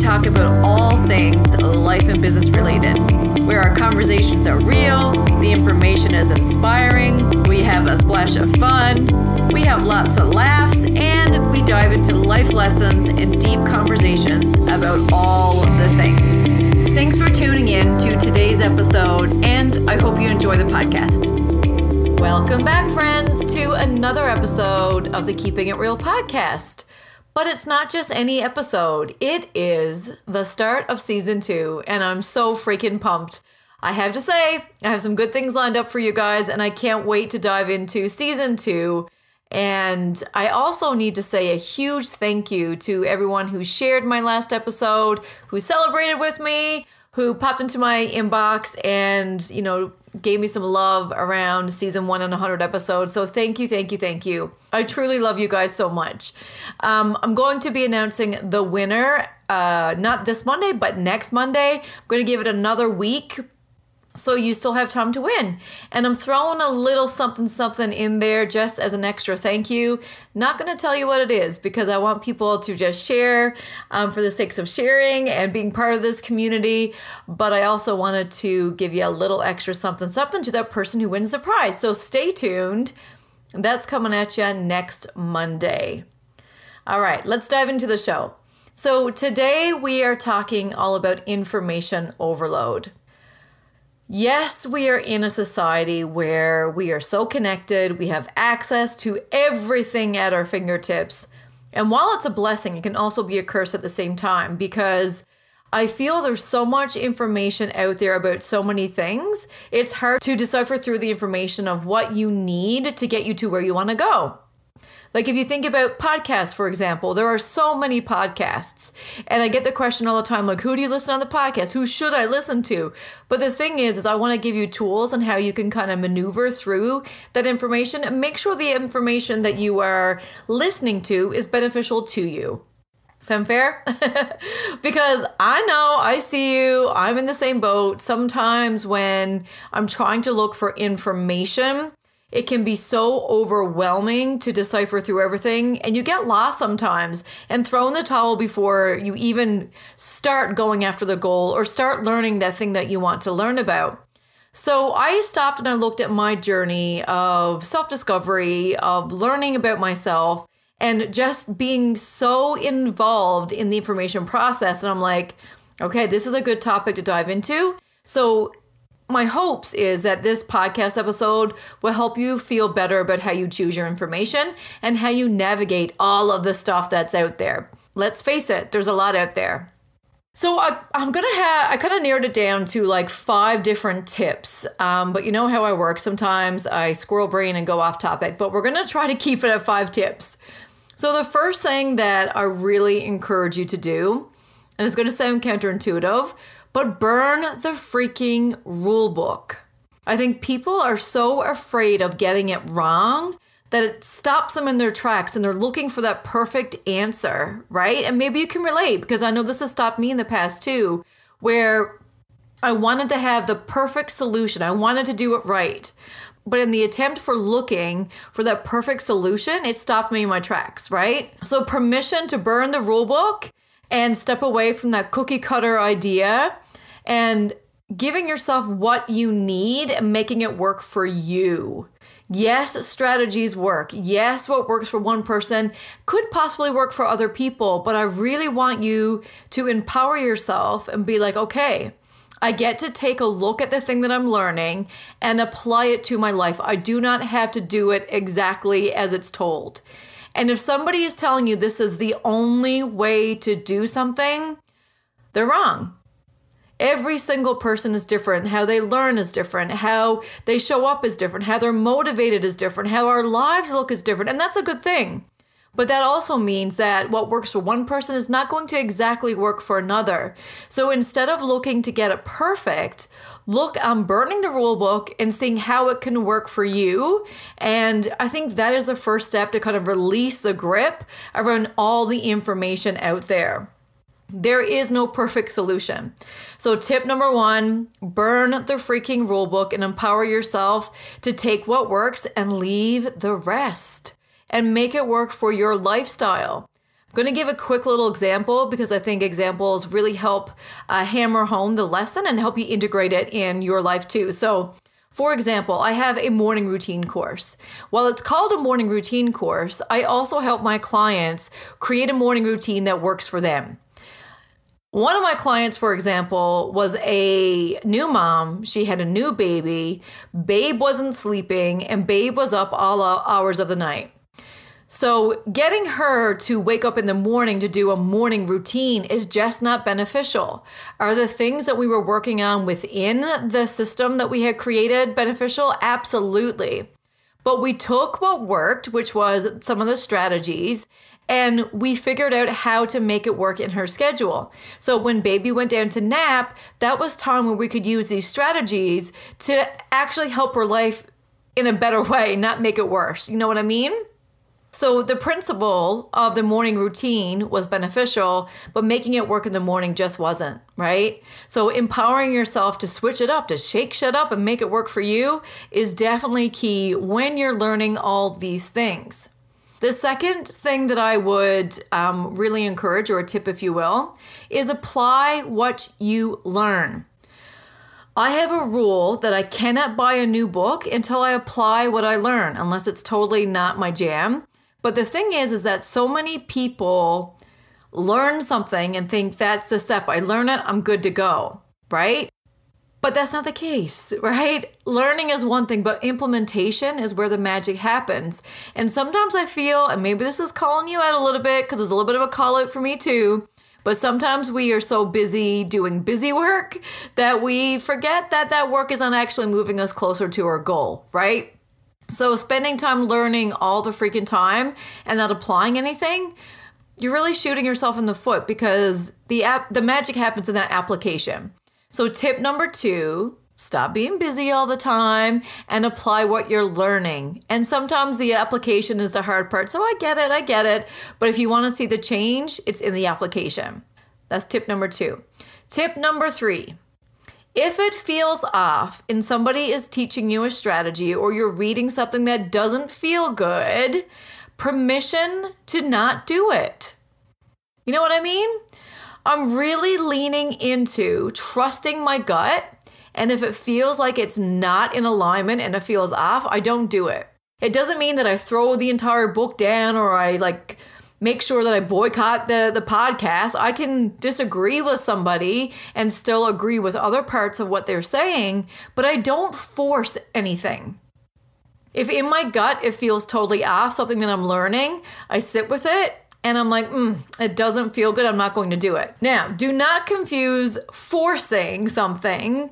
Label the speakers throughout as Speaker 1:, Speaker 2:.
Speaker 1: talk about all things life and business related. Where our conversations are real, the information is inspiring, we have a splash of fun, we have lots of laughs, and we dive into life lessons and deep conversations about all of the things. Thanks for tuning in to today's episode, and I hope you enjoy the podcast. Welcome back, friends, to another episode of the Keeping It Real podcast. But it's not just any episode, it is the start of season two, and I'm so freaking pumped. I have to say, I have some good things lined up for you guys, and I can't wait to dive into season two. And I also need to say a huge thank you to everyone who shared my last episode, who celebrated with me, who popped into my inbox and, you know, gave me some love around season one and 100 episodes. So thank you, thank you, thank you. I truly love you guys so much. Um, I'm going to be announcing the winner, uh, not this Monday, but next Monday. I'm going to give it another week so you still have time to win. And I'm throwing a little something something in there just as an extra thank you. Not going to tell you what it is because I want people to just share um, for the sakes of sharing and being part of this community. But I also wanted to give you a little extra something something to that person who wins the prize. So stay tuned. That's coming at you next Monday. All right, let's dive into the show. So today we are talking all about information overload. Yes, we are in a society where we are so connected, we have access to everything at our fingertips. And while it's a blessing, it can also be a curse at the same time because I feel there's so much information out there about so many things. It's hard to decipher through the information of what you need to get you to where you want to go. Like if you think about podcasts, for example, there are so many podcasts. And I get the question all the time, like, who do you listen on the podcast? Who should I listen to? But the thing is, is I want to give you tools on how you can kind of maneuver through that information and make sure the information that you are listening to is beneficial to you. Sound fair? because I know I see you. I'm in the same boat. Sometimes when I'm trying to look for information, it can be so overwhelming to decipher through everything, and you get lost sometimes and throw in the towel before you even start going after the goal or start learning that thing that you want to learn about. So I stopped and I looked at my journey of self discovery, of learning about myself, and just being so involved in the information process. And I'm like, okay, this is a good topic to dive into. So my hopes is that this podcast episode will help you feel better about how you choose your information and how you navigate all of the stuff that's out there. Let's face it, there's a lot out there. So I, am gonna have I kind of narrowed it down to like five different tips. Um, but you know how I work. Sometimes I squirrel brain and go off topic. But we're gonna try to keep it at five tips. So the first thing that I really encourage you to do, and it's gonna sound counterintuitive, but burn the freaking rule book. I think people are so afraid of getting it wrong that it stops them in their tracks and they're looking for that perfect answer, right? And maybe you can relate because I know this has stopped me in the past too, where I wanted to have the perfect solution. I wanted to do it right. But in the attempt for looking for that perfect solution, it stopped me in my tracks, right? So, permission to burn the rule book and step away from that cookie cutter idea and giving yourself what you need and making it work for you. Yes, strategies work. Yes, what works for one person could possibly work for other people, but I really want you to empower yourself and be like, okay, I get to take a look at the thing that I'm learning and apply it to my life. I do not have to do it exactly as it's told. And if somebody is telling you this is the only way to do something, they're wrong. Every single person is different. How they learn is different. How they show up is different. How they're motivated is different. How our lives look is different. And that's a good thing. But that also means that what works for one person is not going to exactly work for another. So instead of looking to get it perfect, look on burning the rule book and seeing how it can work for you. And I think that is the first step to kind of release the grip around all the information out there. There is no perfect solution. So, tip number one burn the freaking rule book and empower yourself to take what works and leave the rest and make it work for your lifestyle. I'm going to give a quick little example because I think examples really help uh, hammer home the lesson and help you integrate it in your life too. So, for example, I have a morning routine course. While it's called a morning routine course, I also help my clients create a morning routine that works for them. One of my clients, for example, was a new mom. She had a new baby. Babe wasn't sleeping, and Babe was up all hours of the night. So, getting her to wake up in the morning to do a morning routine is just not beneficial. Are the things that we were working on within the system that we had created beneficial? Absolutely. But we took what worked, which was some of the strategies, and we figured out how to make it work in her schedule. So when baby went down to nap, that was time when we could use these strategies to actually help her life in a better way, not make it worse. You know what I mean? So the principle of the morning routine was beneficial, but making it work in the morning just wasn't, right? So empowering yourself to switch it up, to shake shit up and make it work for you is definitely key when you're learning all these things. The second thing that I would um, really encourage, or a tip if you will, is apply what you learn. I have a rule that I cannot buy a new book until I apply what I learn, unless it's totally not my jam. But the thing is, is that so many people learn something and think that's the step. I learn it, I'm good to go, right? But that's not the case, right? Learning is one thing, but implementation is where the magic happens. And sometimes I feel, and maybe this is calling you out a little bit because it's a little bit of a call out for me too. But sometimes we are so busy doing busy work that we forget that that work is not actually moving us closer to our goal, right? So spending time learning all the freaking time and not applying anything, you're really shooting yourself in the foot because the app the magic happens in that application. So tip number 2, stop being busy all the time and apply what you're learning. And sometimes the application is the hard part. So I get it, I get it. But if you want to see the change, it's in the application. That's tip number 2. Tip number 3. If it feels off and somebody is teaching you a strategy or you're reading something that doesn't feel good, permission to not do it. You know what I mean? I'm really leaning into trusting my gut. And if it feels like it's not in alignment and it feels off, I don't do it. It doesn't mean that I throw the entire book down or I like make sure that I boycott the, the podcast. I can disagree with somebody and still agree with other parts of what they're saying, but I don't force anything. If in my gut it feels totally off, something that I'm learning, I sit with it and I'm like, mm, it doesn't feel good. I'm not going to do it. Now, do not confuse forcing something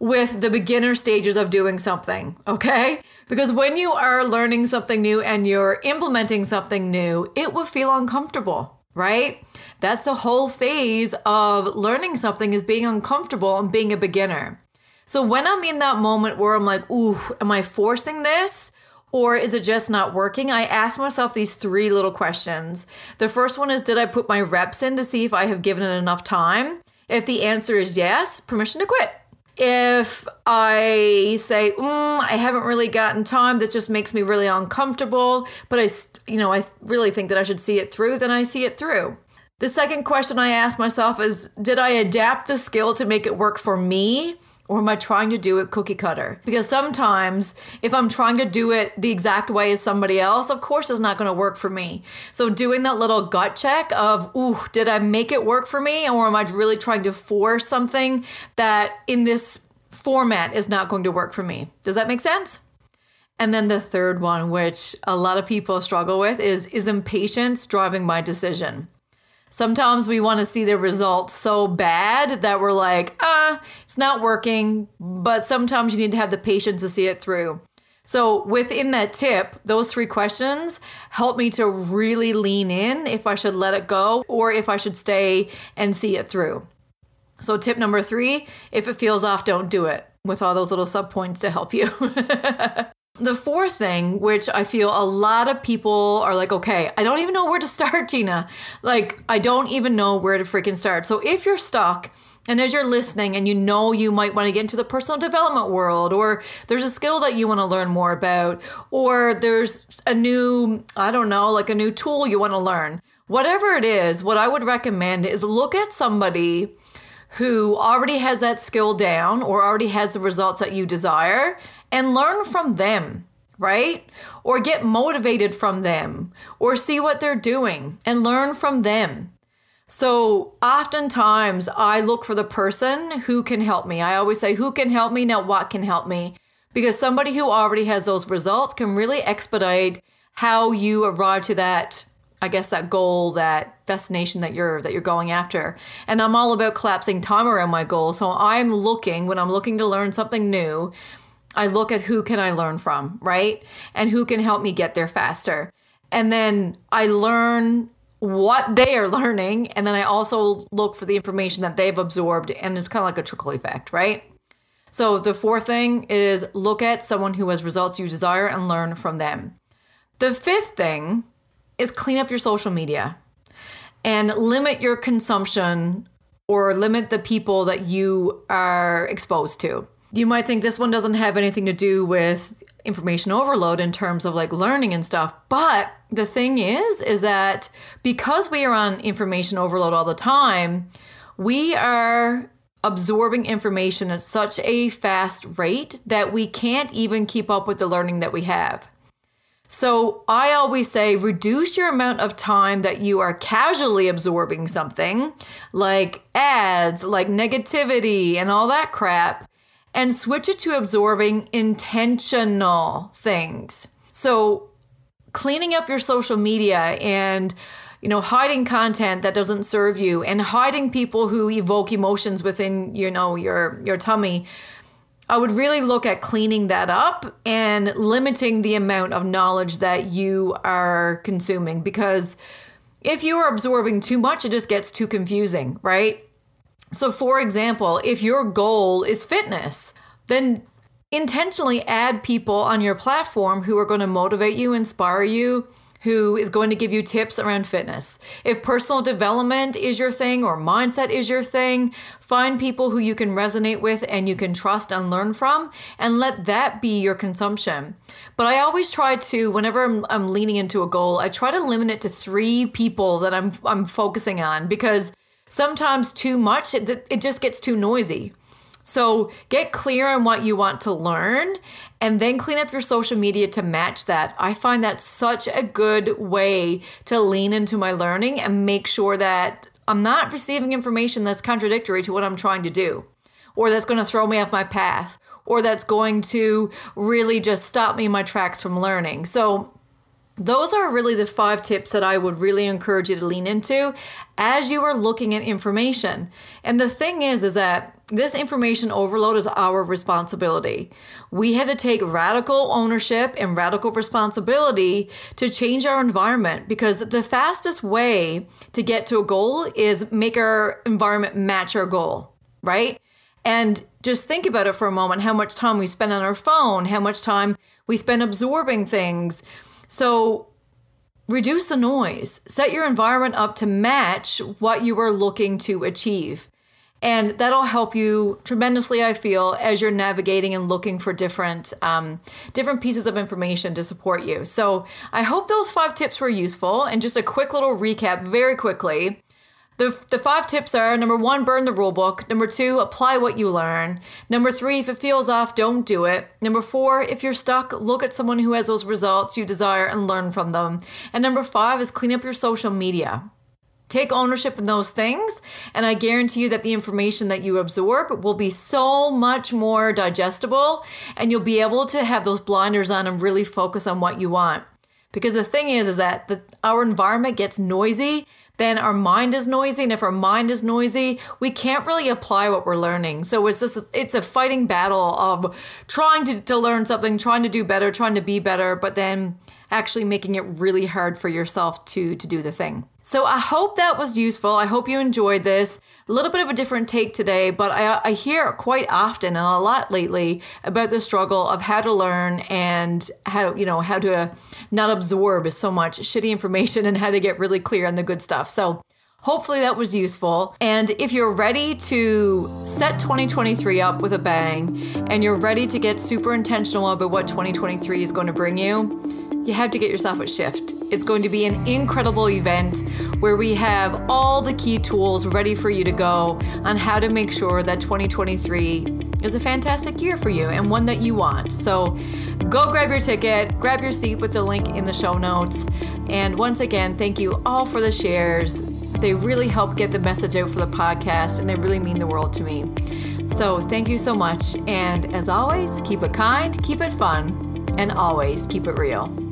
Speaker 1: with the beginner stages of doing something, okay? Because when you are learning something new and you're implementing something new, it will feel uncomfortable, right? That's a whole phase of learning something is being uncomfortable and being a beginner. So when I'm in that moment where I'm like, ooh, am I forcing this? Or is it just not working? I ask myself these three little questions. The first one is Did I put my reps in to see if I have given it enough time? If the answer is yes, permission to quit if I say, mm, I haven't really gotten time, that just makes me really uncomfortable, but I, you know, I really think that I should see it through, then I see it through. The second question I ask myself is, did I adapt the skill to make it work for me? Or am I trying to do it cookie cutter? Because sometimes if I'm trying to do it the exact way as somebody else, of course it's not going to work for me. So doing that little gut check of, ooh, did I make it work for me? Or am I really trying to force something that in this format is not going to work for me? Does that make sense? And then the third one, which a lot of people struggle with, is is impatience driving my decision? Sometimes we want to see the results so bad that we're like, ah, it's not working. But sometimes you need to have the patience to see it through. So, within that tip, those three questions help me to really lean in if I should let it go or if I should stay and see it through. So, tip number three if it feels off, don't do it, with all those little sub points to help you. the fourth thing, which I feel a lot of people are like, okay, I don't even know where to start, Gina. Like, I don't even know where to freaking start. So, if you're stuck, and as you're listening and you know you might want to get into the personal development world, or there's a skill that you want to learn more about, or there's a new, I don't know, like a new tool you want to learn, whatever it is, what I would recommend is look at somebody who already has that skill down or already has the results that you desire and learn from them right? Or get motivated from them, or see what they're doing and learn from them. So oftentimes I look for the person who can help me. I always say, who can help me, not what can help me. Because somebody who already has those results can really expedite how you arrive to that, I guess that goal, that destination that you're that you're going after. And I'm all about collapsing time around my goal. So I'm looking when I'm looking to learn something new, I look at who can I learn from, right? And who can help me get there faster. And then I learn what they are learning and then i also look for the information that they've absorbed and it's kind of like a trickle effect right so the fourth thing is look at someone who has results you desire and learn from them the fifth thing is clean up your social media and limit your consumption or limit the people that you are exposed to you might think this one doesn't have anything to do with information overload in terms of like learning and stuff. But the thing is, is that because we are on information overload all the time, we are absorbing information at such a fast rate that we can't even keep up with the learning that we have. So I always say reduce your amount of time that you are casually absorbing something like ads, like negativity, and all that crap and switch it to absorbing intentional things. So, cleaning up your social media and you know hiding content that doesn't serve you and hiding people who evoke emotions within you know your your tummy I would really look at cleaning that up and limiting the amount of knowledge that you are consuming because if you are absorbing too much, it just gets too confusing, right? So, for example, if your goal is fitness, then intentionally add people on your platform who are going to motivate you, inspire you, who is going to give you tips around fitness. If personal development is your thing or mindset is your thing, find people who you can resonate with and you can trust and learn from, and let that be your consumption. But I always try to, whenever I'm, I'm leaning into a goal, I try to limit it to three people that I'm, I'm focusing on because Sometimes too much, it, it just gets too noisy. So get clear on what you want to learn and then clean up your social media to match that. I find that such a good way to lean into my learning and make sure that I'm not receiving information that's contradictory to what I'm trying to do or that's going to throw me off my path or that's going to really just stop me in my tracks from learning. So those are really the five tips that I would really encourage you to lean into as you are looking at information. And the thing is, is that this information overload is our responsibility. We have to take radical ownership and radical responsibility to change our environment because the fastest way to get to a goal is make our environment match our goal, right? And just think about it for a moment how much time we spend on our phone, how much time we spend absorbing things so reduce the noise, set your environment up to match what you are looking to achieve. And that'll help you tremendously, I feel, as you're navigating and looking for different um, different pieces of information to support you. So I hope those five tips were useful. And just a quick little recap, very quickly. The, the five tips are number one, burn the rule book. Number two, apply what you learn. Number three, if it feels off, don't do it. Number four, if you're stuck, look at someone who has those results you desire and learn from them. And number five is clean up your social media. Take ownership in those things, and I guarantee you that the information that you absorb will be so much more digestible, and you'll be able to have those blinders on and really focus on what you want. Because the thing is, is that the, our environment gets noisy then our mind is noisy. And if our mind is noisy, we can't really apply what we're learning. So it's just, it's a fighting battle of trying to, to learn something, trying to do better, trying to be better, but then actually making it really hard for yourself to to do the thing. So I hope that was useful. I hope you enjoyed this. A little bit of a different take today, but I, I hear quite often and a lot lately about the struggle of how to learn and how you know how to not absorb so much shitty information and how to get really clear on the good stuff. So Hopefully that was useful. And if you're ready to set 2023 up with a bang and you're ready to get super intentional about what 2023 is going to bring you, you have to get yourself a shift. It's going to be an incredible event where we have all the key tools ready for you to go on how to make sure that 2023 is a fantastic year for you and one that you want. So go grab your ticket, grab your seat with the link in the show notes. And once again, thank you all for the shares. They really help get the message out for the podcast and they really mean the world to me. So thank you so much. And as always, keep it kind, keep it fun, and always keep it real.